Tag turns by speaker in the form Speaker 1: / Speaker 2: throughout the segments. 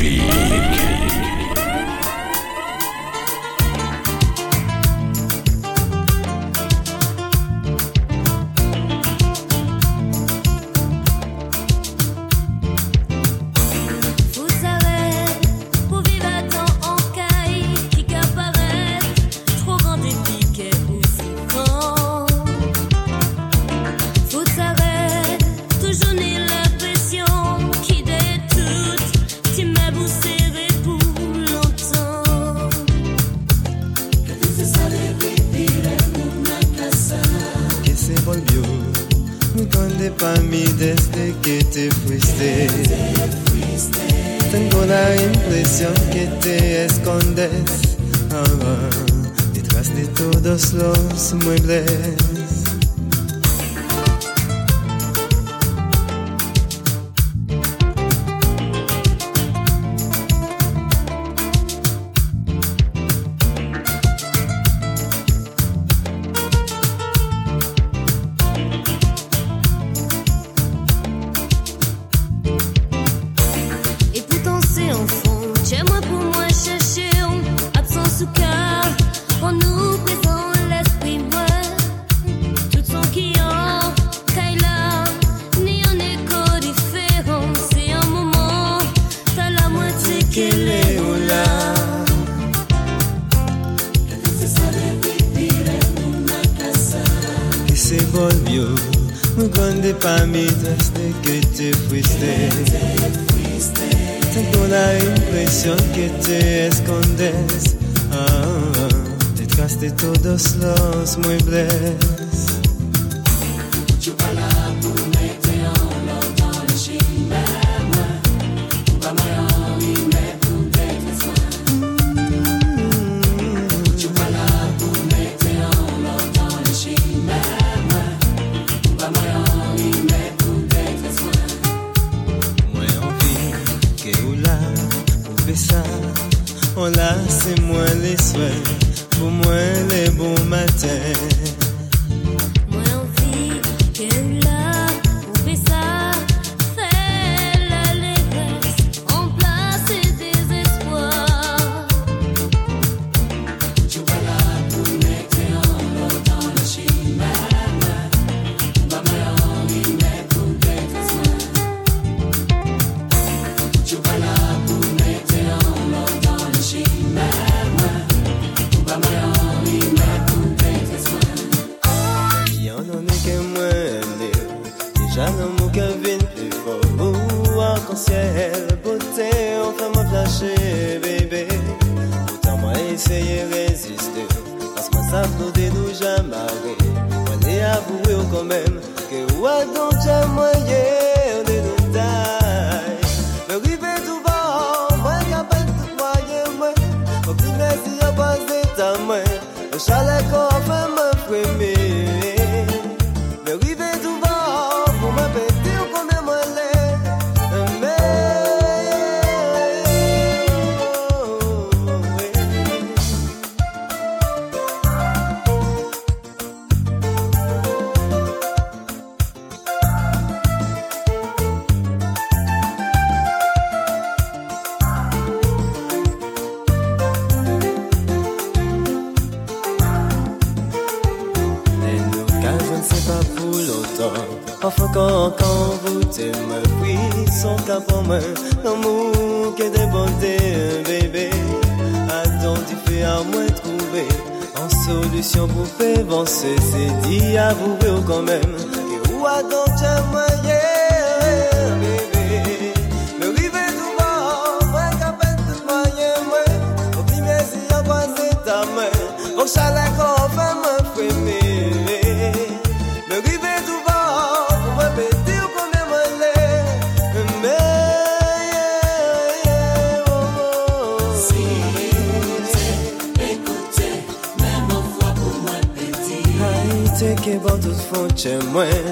Speaker 1: Live. la
Speaker 2: impresión que te
Speaker 3: escondes ah, detrás de todos los muebles. main, l'amour qui est débordait, bébé. Attends, tu fais à moins trouver. En solution pour faire avancer, c'est dit à vous quand même. Manuel.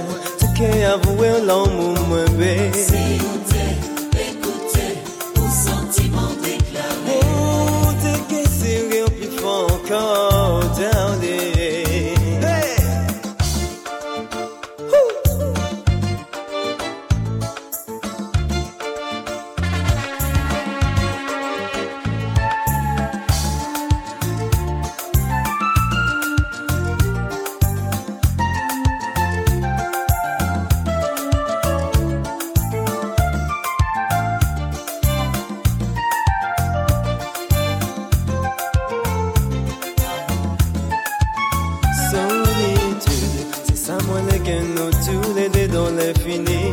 Speaker 3: dans l'infini,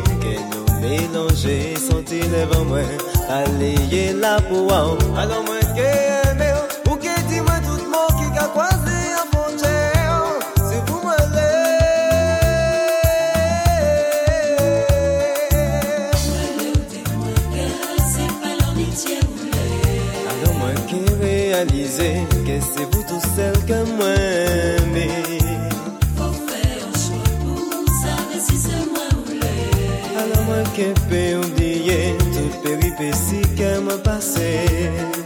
Speaker 3: nous mélanger, senti devant moi, aller là pour alors moi que aimé, ou que dis-moi tout le monde qui a croisé un bon c'est vous moi Alors moi que réaliser? fait que é qu'elle me passait.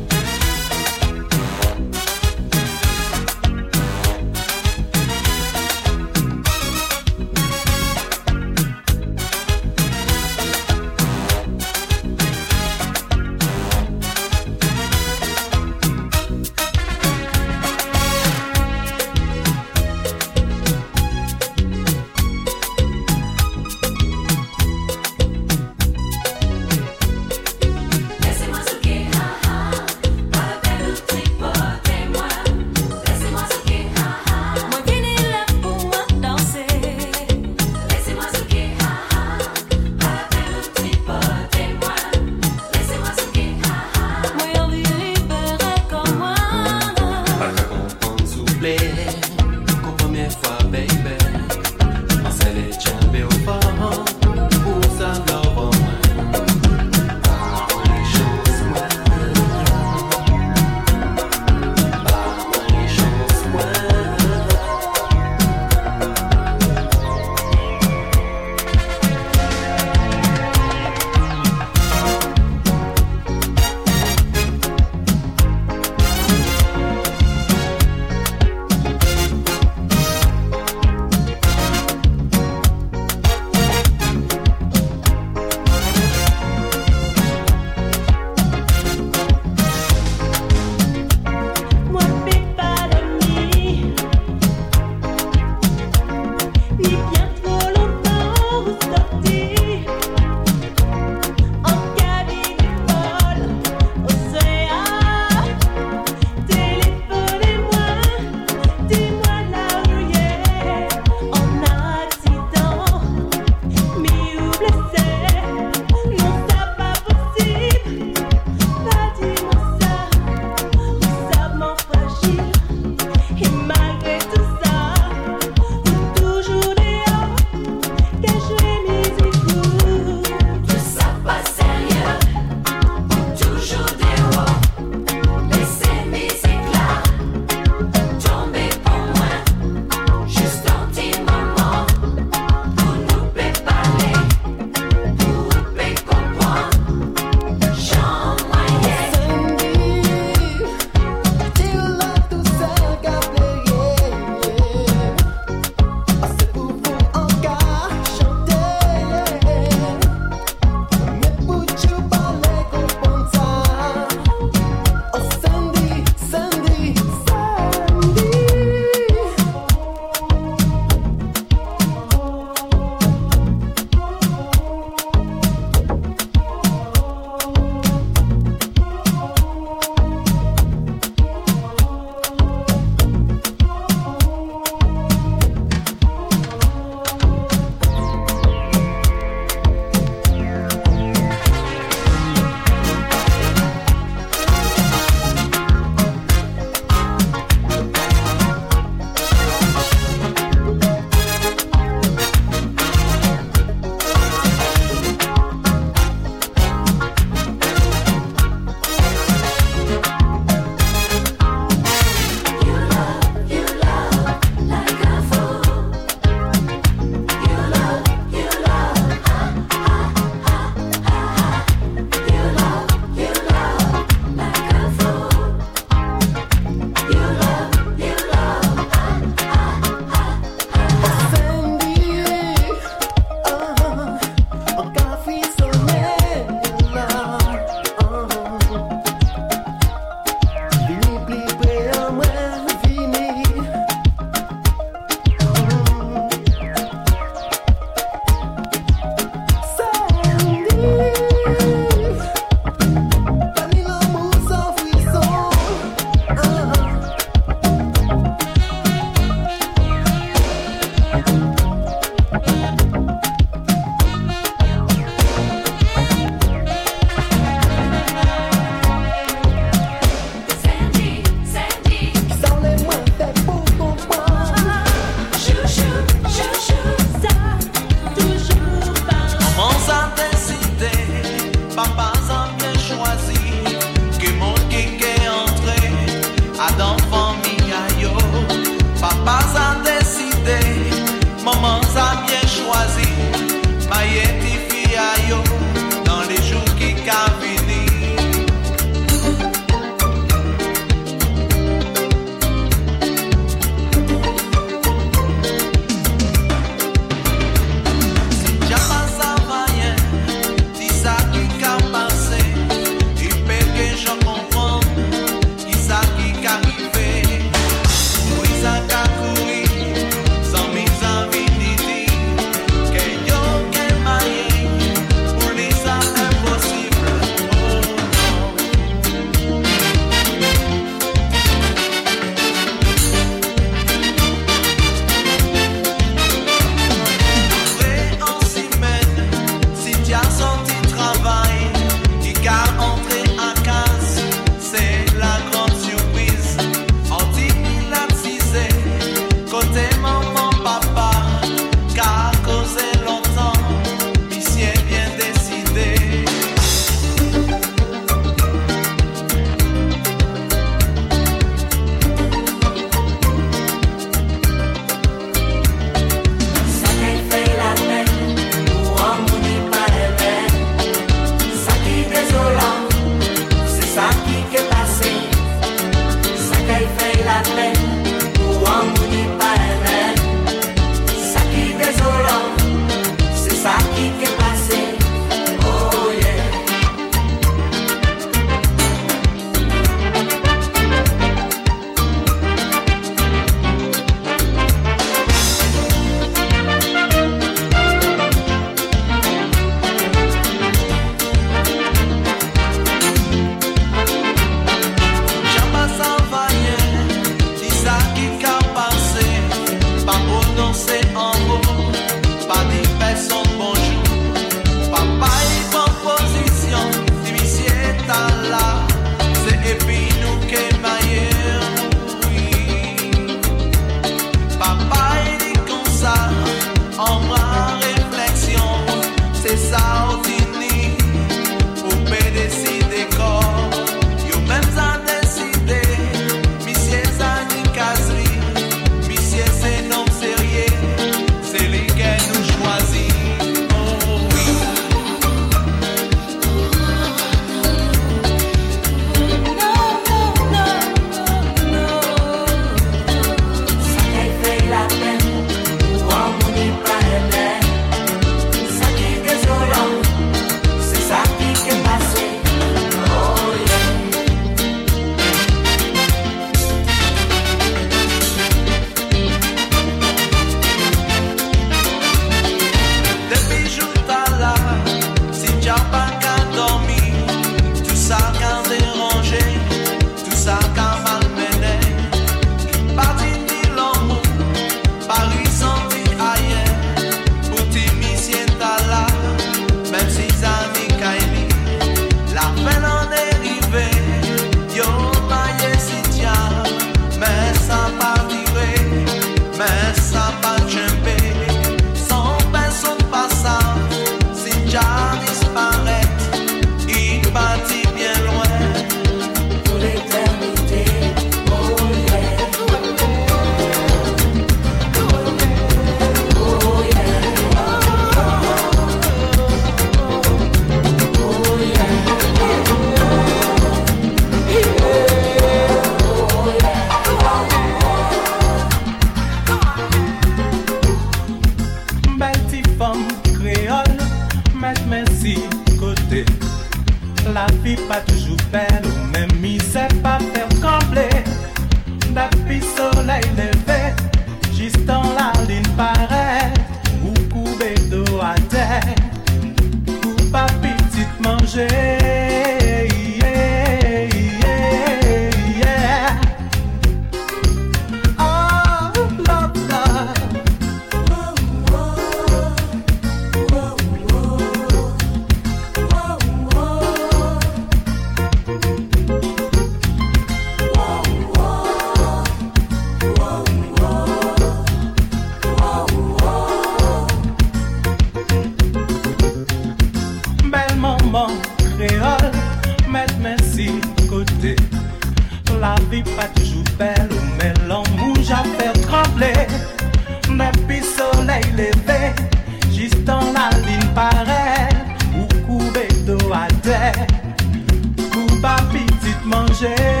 Speaker 3: change.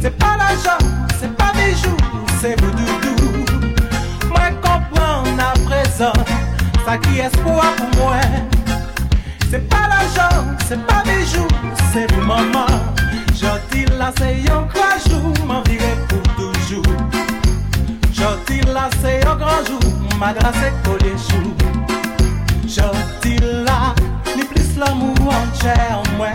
Speaker 3: C'est pas l'argent, c'est pas mes jours, c'est vous doudou. Moi comprends à présent, ça qui espoir pour moi. C'est pas l'argent, c'est pas mes jours, c'est vous maman. Gentil là, c'est un grand jour, m'en pour toujours. Gentil là, c'est un grand jour, ma grâce est collée jour. Gentil là, ni plus l'amour en chair, moi.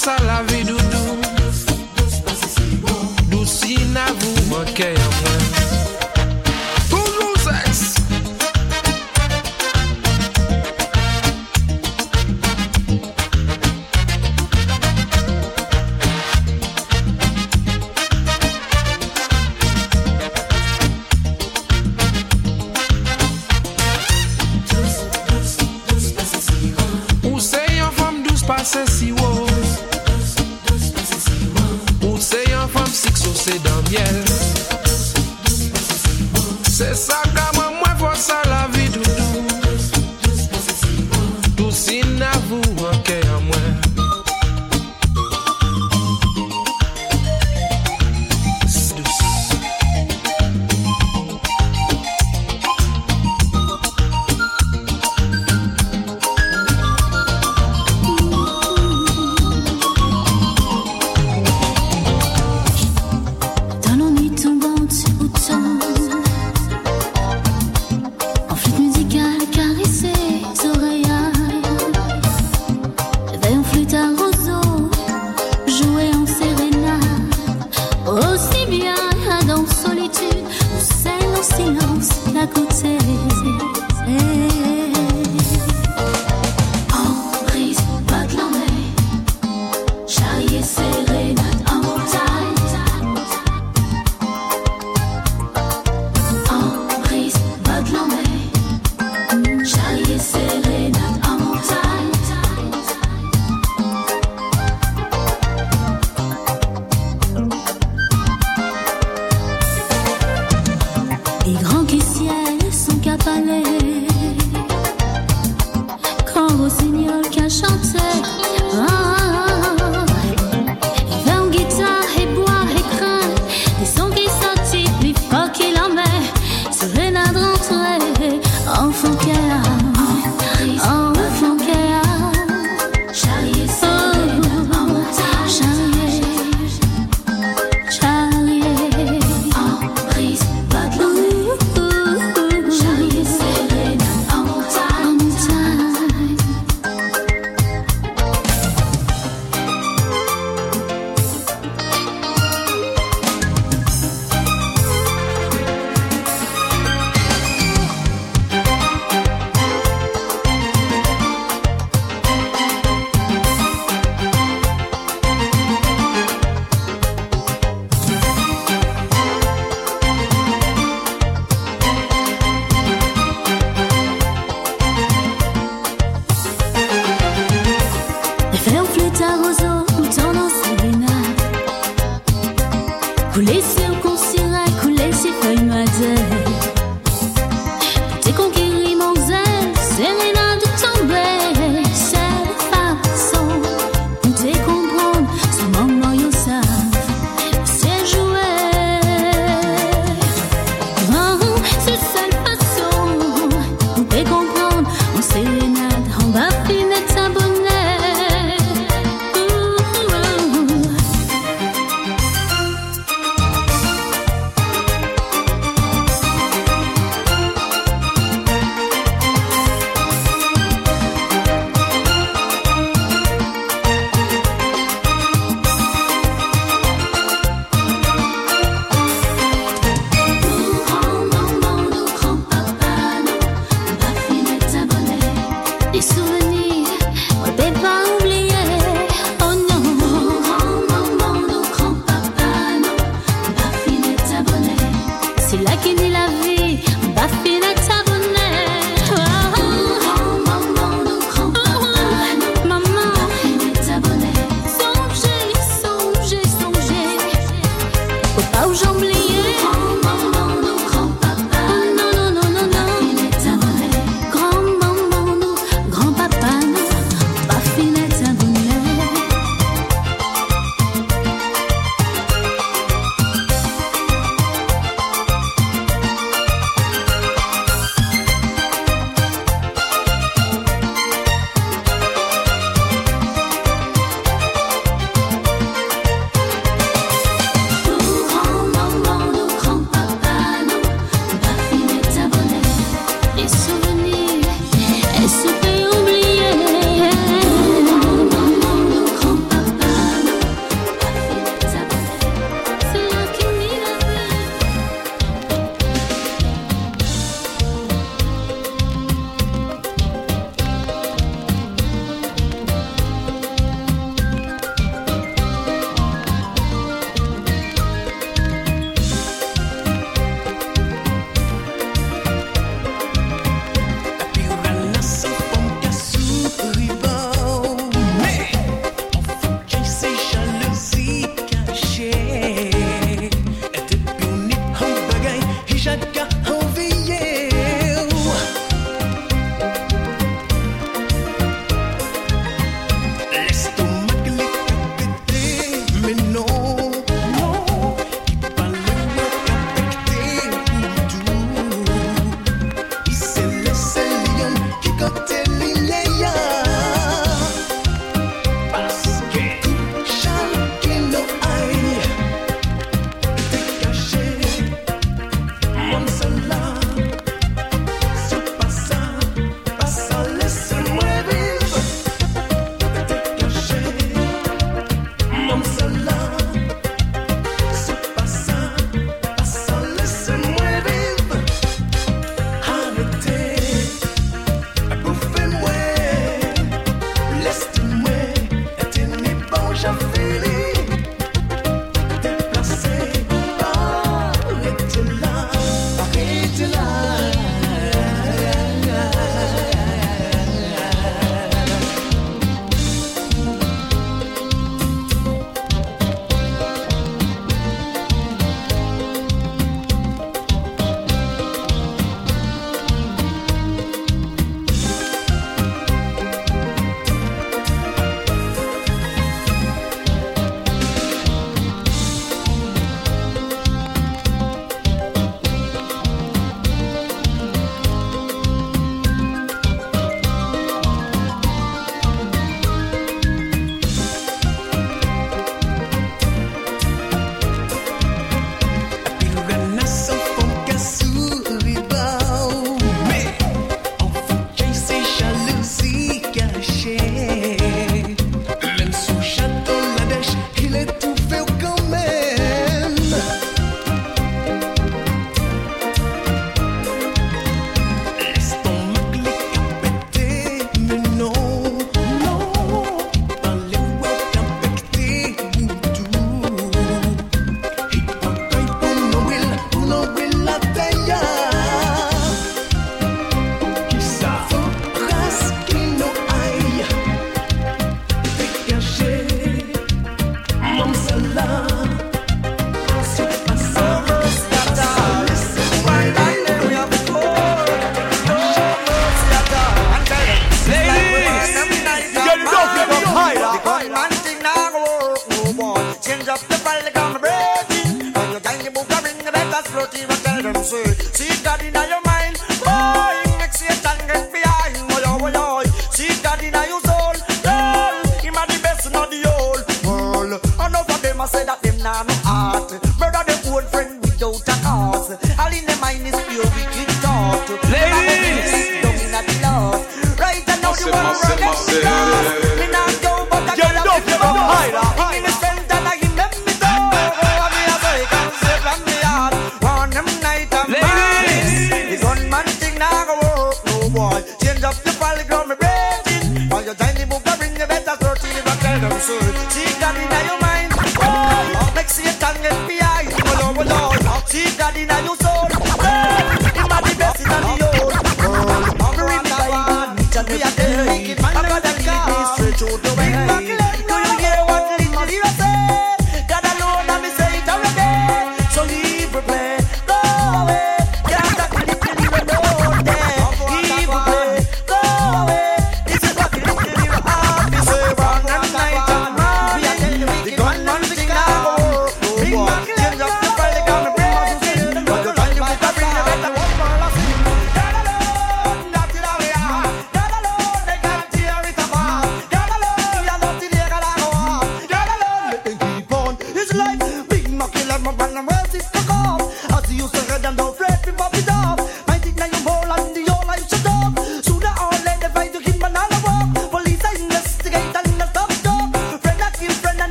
Speaker 4: ça la vie
Speaker 5: nous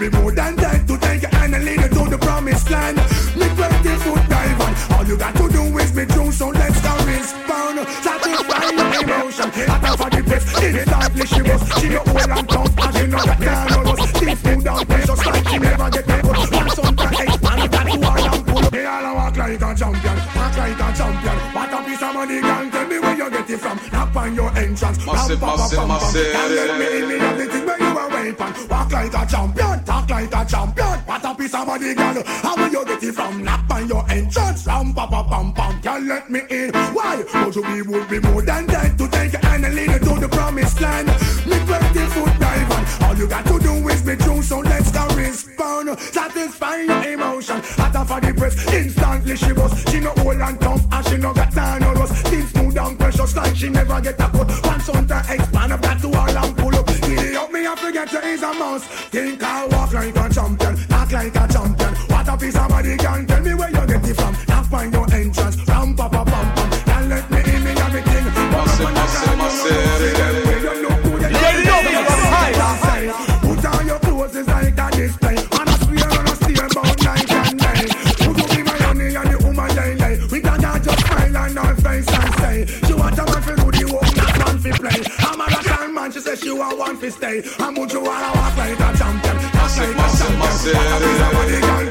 Speaker 6: Be more than time to take your hand and lead you to the promised land. Me 20 foot diamond. All you got to do is be true, so let's go respond. Satisfy your emotion. Out of the place, in it hardly she was. She your old and tough, and she know that can't run us. This food down precious like she never get the good. Once on the eight, and that you are down full. They all walk like a champion, walk like a champion. What a piece of money can tell me where you get it from. Knock on your entrance,
Speaker 7: massive, massive, massive.
Speaker 6: And let me in me of the thing where you are waiting. Walk like a champion body, girl. How will you get it from? Knock on your entrance, ram, Bam, bam, bam, bam, Can't let me in. Why? Cause we would be more than dead to take your hand and lead you to the promised land. Me 20 foot dive. All you got to do is be true, so let's go respond. satisfy your emotion. At the for the press, instantly she was. She no old and tough, and she no got time on us. Things smooth and precious like she never get a cut. Once on the expand, I've got to all and pull up. Give up me, I forget you is a must. Think I say she want one fist stay. I'm you wanna walk like a champion. I say, I say, I say, I of body, girl.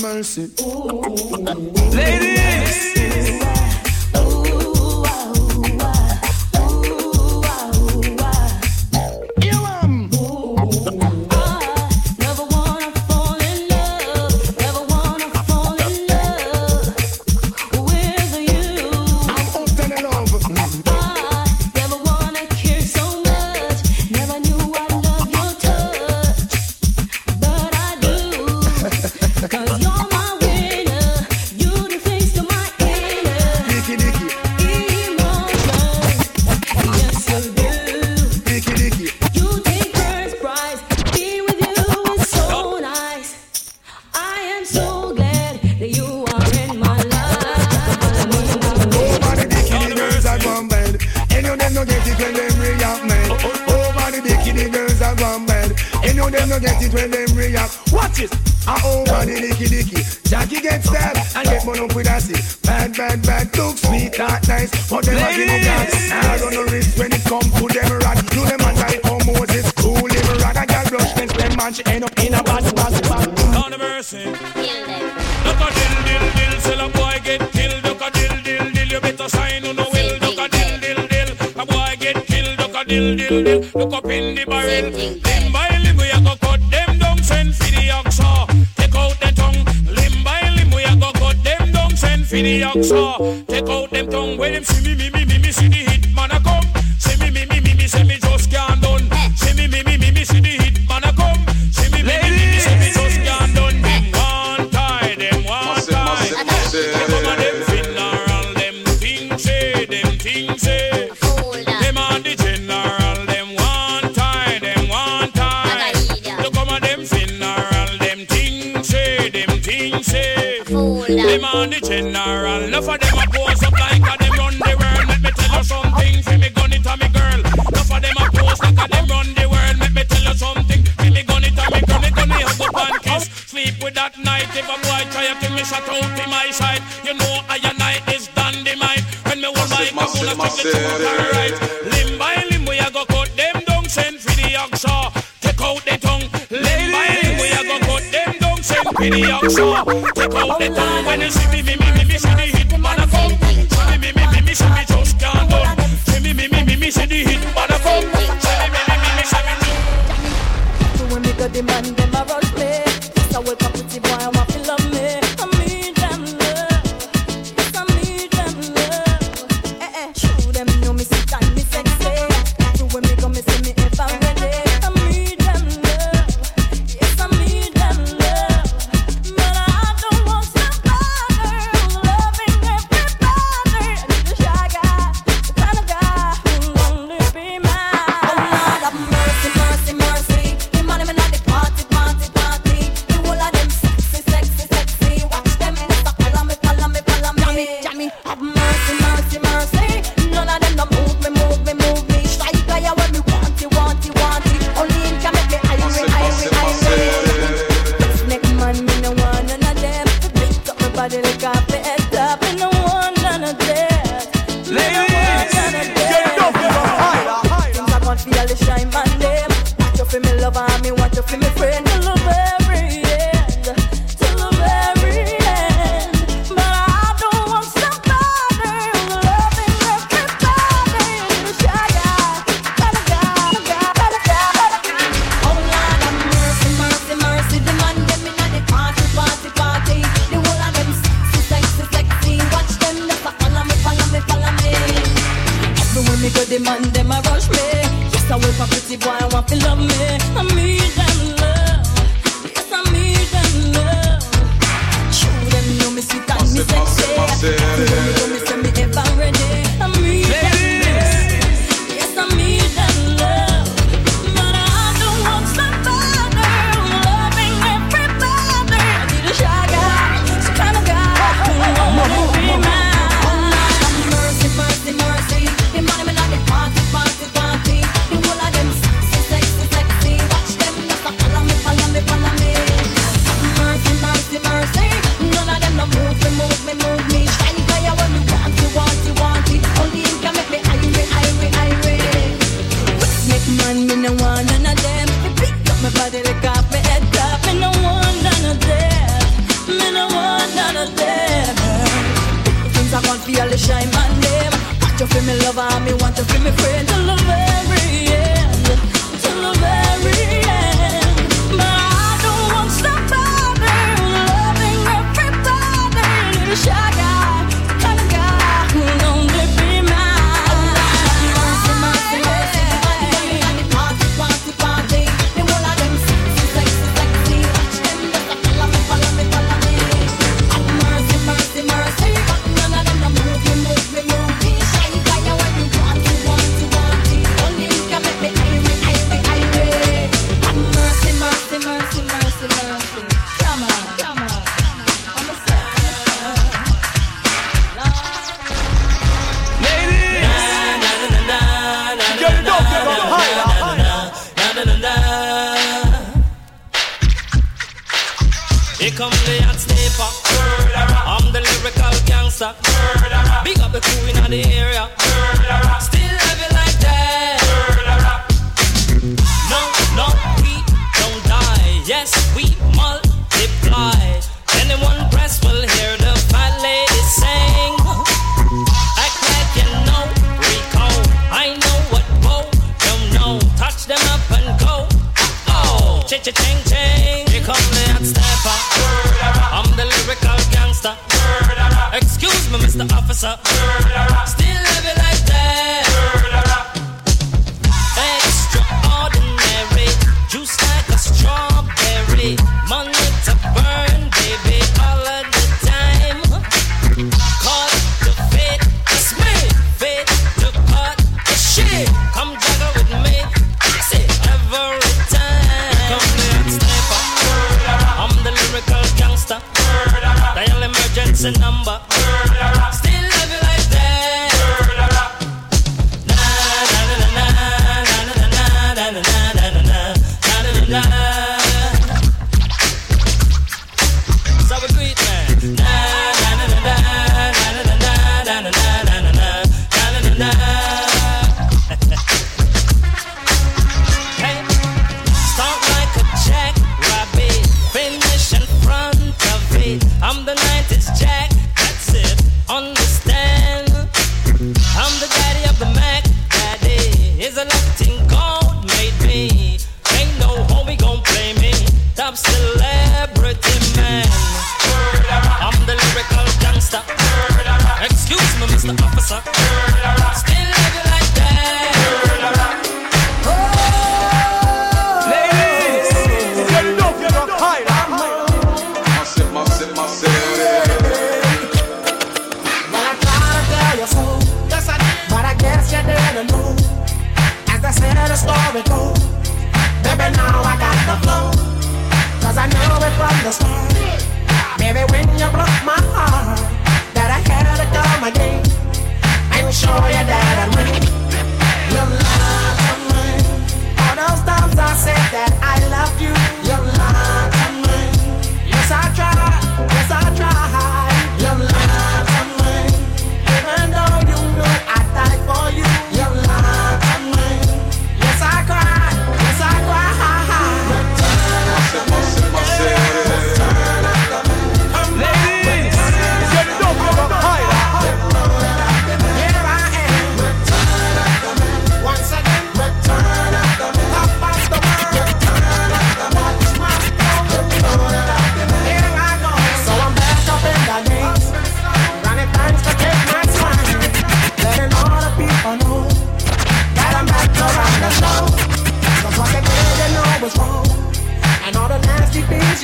Speaker 7: mercy. Ladies! give a
Speaker 4: boy try to give me, shut out in my side. You know I and I is dynamite. When me hold my
Speaker 8: cup,
Speaker 4: I'm gonna take
Speaker 8: the
Speaker 4: right. Limb by limb, we a go cut them down, send for the oxa. Take out the tongue. Limb by limb, we a go cut them down, send for the oxa. Take out the tongue. When you see me, me, me, me see
Speaker 9: I me
Speaker 5: want you feel me friend, you
Speaker 10: love every yeah.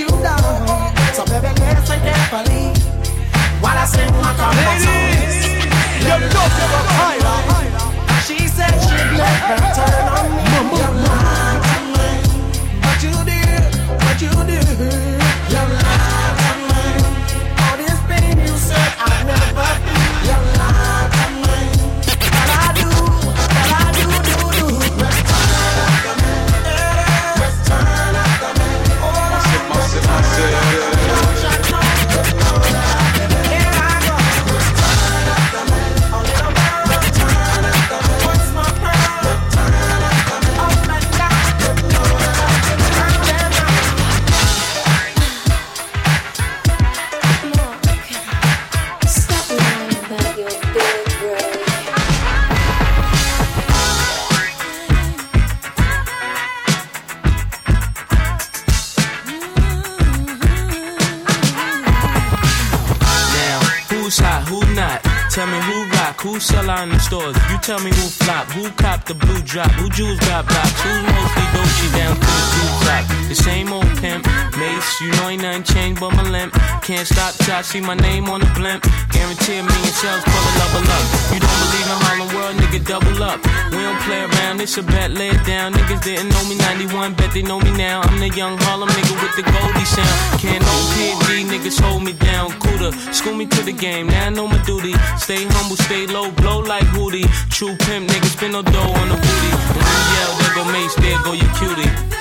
Speaker 10: you down. So
Speaker 11: baby, listen carefully while I sing my comfort song. You know you're a highlight. She said she'd never turn on me. Mama. You lied to me, but you did, but you did. You lied to me. All this pain you said I
Speaker 12: never. Stores. You me who flop, who cop the blue drop, who jewels got blocks, who mostly Dolce down to the blue top. The same old pimp, Mase, you know ain't nothing changed but my limp. Can't stop till I see my name on the blimp. Guarantee a million sales, pull a level up. You don't believe in Harlem World, nigga, double up. We don't play around, it's a bet, lay it down. Niggas didn't know me 91, bet they know me now. I'm the young Harlem nigga with the Goldie sound. Can't no PD, niggas hold me down. Cooler, school me to the game, now I know my duty. Stay humble, stay low, blow like Hootie. True pimp, niggas spin no dough on the booty. When you yell, there go Mase, there go your cutie.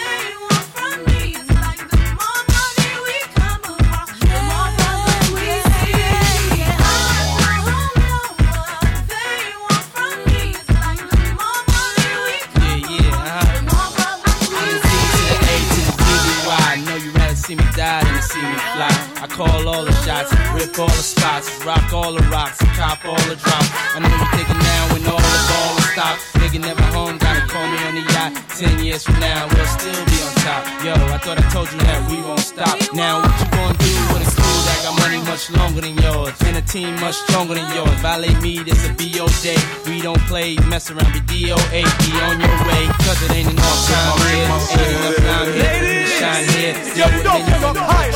Speaker 13: Thought I told you that we won't stop. Now what you gonna do with a crew that got money much longer than yours? And a team much stronger than yours. Violate me, this a BO day. We don't play, mess around, be DOA. Be on your way, cause it ain't enough time here. Ain't enough time here. Shine here. Yo, don't give up high.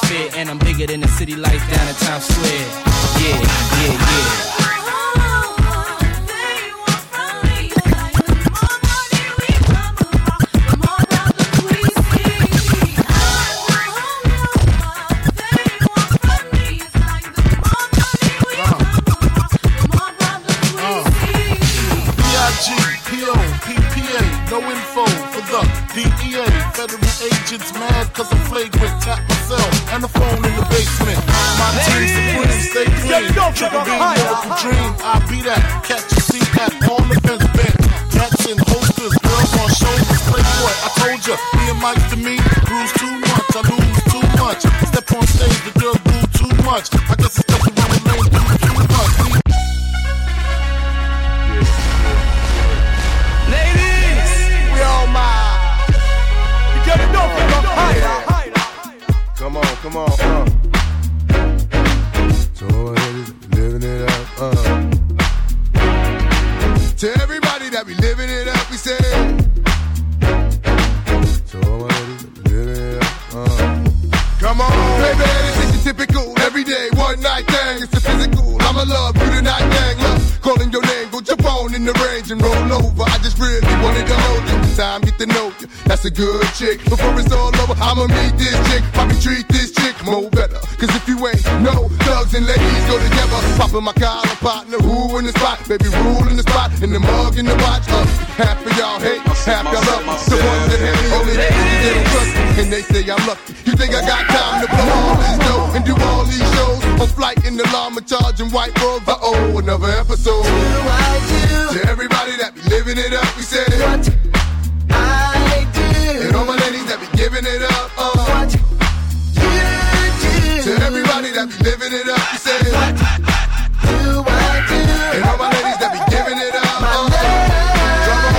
Speaker 13: Spit, and I'm bigger than the city lights down in Times Square. Yeah, yeah, yeah.
Speaker 14: Triple B, miracle dream. I be that. Catch a seat at all the fence bench. Cats in holsters, girls on shoulders. Playboy, I told ya, me and Mike to me,
Speaker 15: Love calling your name, go jump on in the range and roll over. I just really wanted to hold you. Time get to know you. That's a good chick. Before it's all over, I'ma meet this chick. Probably treat this chick more better. Cause if you ain't no thugs and ladies go together. Popping my collar partner, who in the spot? Baby, rule in the spot. In the mug, in the watch. Uh, half of y'all hate, half y'all love. The ones that hate me only they don't trust me. And they say I'm lucky. You think I got time to blow all this dough and do all these shows? On flight in the llama charging white robes. Uh oh, another episode. To everybody that be living it up, we say what I do. And all my ladies that be giving it up. Uh. What you do. To everybody that be living it up, we say what do I do. And all my ladies that be giving it up. Uh. Come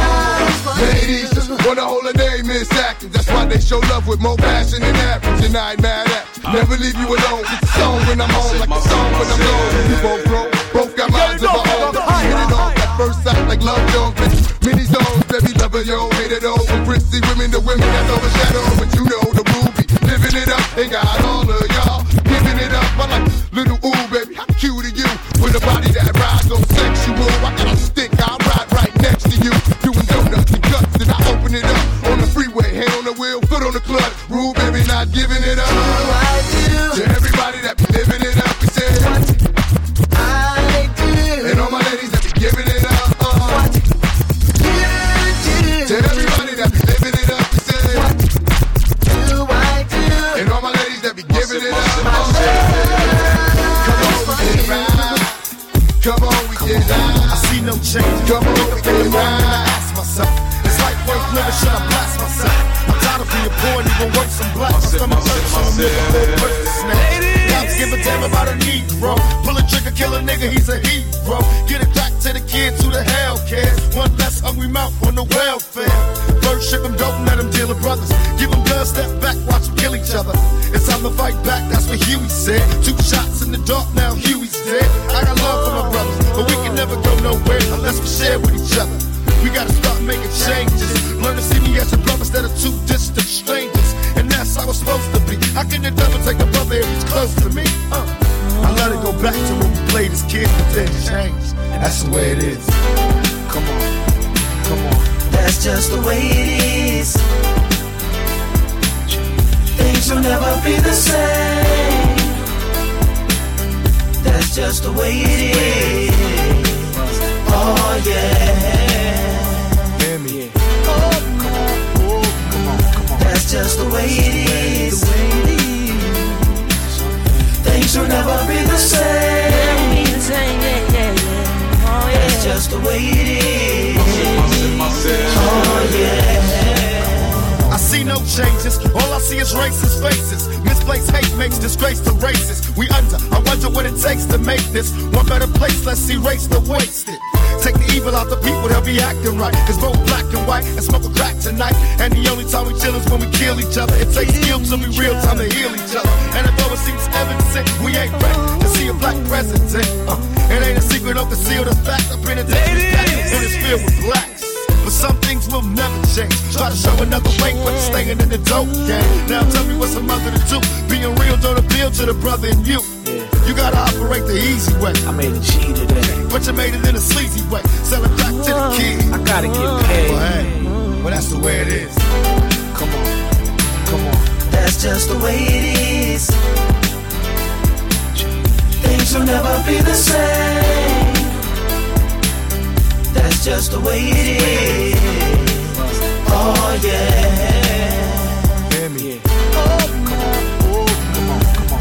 Speaker 15: on. Ladies wanna hold a name in seconds. That's why they show love with more passion than average. And I ain't mad at. Never leave you alone. It's a song when I'm home, like a song when I'm gone. We both grow, both got minds of our own. Hit it off at first sight like love Jones. Many zones, baby lover, yo, hate it all. From prissy women to women that's overshadowed. But you know the movie, living it up. Ain't got all of be it up. Come on, we get live. Come on, we get live.
Speaker 14: I see no change.
Speaker 15: Come on, we get
Speaker 14: I ask myself, it's like worth living, should I blast myself? I'm tired of being poor and even worse, I'm black. My stomach hurts, so I'm nigga whole purpose now. Cops give a damn about a Negro. Pull a trigger, kill a nigga, he's a hero. Get a crack to the kids, who the hell cares? One less hungry mouth on the welfare. First ship them, don't let them deal with brothers. Give them guns, step back, watch them kill each other. It's time to fight back, that's what Huey said. Two shots in the dark, now Huey's dead. I got love for my brothers, but we can never go nowhere unless we share with each other. We gotta start making changes. Learn to see me as a brother instead of two distant strangers. And that's how it's supposed to be. I can the take a brother if he's close to me? Uh, I let it go back to when we played as kids, but then changed. And that's the way it is. Come on, come on.
Speaker 16: That's just the way it is. Things will never be the same. That's just the way it is. Oh yeah.
Speaker 14: Hear me.
Speaker 16: That's just the way it is. Things will never be the same. That's just the way it is. Oh yeah.
Speaker 14: I see no changes. All I see is racist faces. Misplaced hate makes disgrace to races. We under. I wonder what it takes to make this one better place. Let's erase the wasted. Take the evil out the people, they'll be acting right. Cause both black and white and smoke a crack tonight. And the only time we chill is when we kill each other. It takes skill to be real time to heal each other. And although it seems evident, sick. we ain't ready to see a black president. Uh, it ain't a secret, don't conceal the fact. I've been in and it's filled with blacks. But some things will never change. Try to show another way, but it's staying in the dope game. Now tell me what's a mother to do. Being real don't appeal to the brother in you. Operate the easy way. I made a G today. But you made it in a sleazy way. Sell it back to the kid. I gotta get paid. Well, hey, well, that's the way it is. Come on, come on.
Speaker 16: That's just the way it is. Things will never be the same. That's just the way it is. Oh yeah.
Speaker 14: Hear me.
Speaker 16: Oh,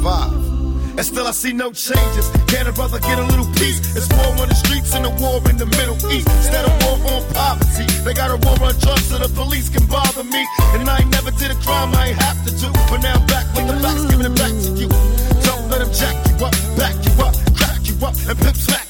Speaker 14: survive. And still I see no changes. Can a brother get a little peace? It's war on the streets and a war in the Middle East. Instead of war on poverty, they got a war on drugs so the police can bother me. And I ain't never did a crime I ain't have to do. But now I'm back with the facts, giving it back to you. Don't let them jack you up, back you up, crack you up, and pimp smack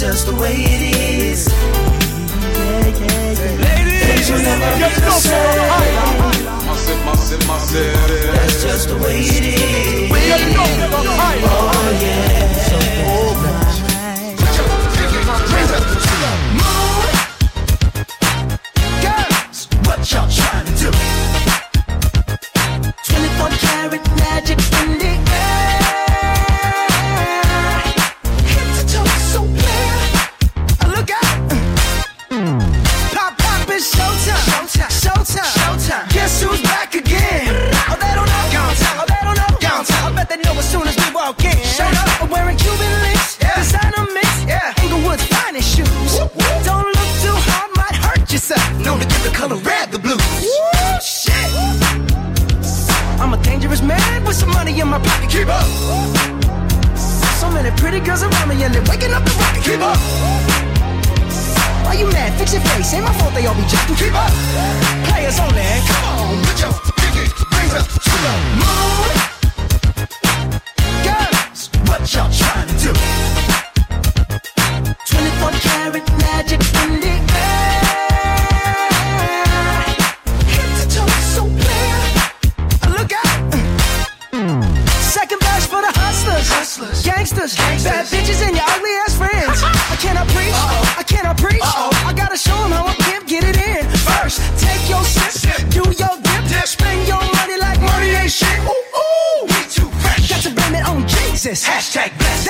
Speaker 16: That's just the way it is. Things will never be the same. That's just the way it is. Oh yeah.
Speaker 17: Girls,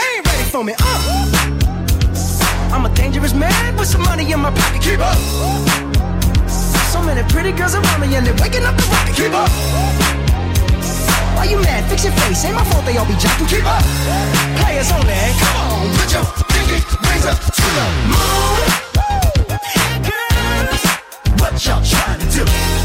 Speaker 17: They ain't ready for me. Uh. I'm a dangerous man with some money in my pocket. Keep up. So many pretty girls around me and they're waking up the rocket. Keep up. Why you mad? Fix your face. Ain't my fault they all be jocking. Keep up. Players only. Come on, put your pinky rings up to the moon. Girls, what y'all trying to do?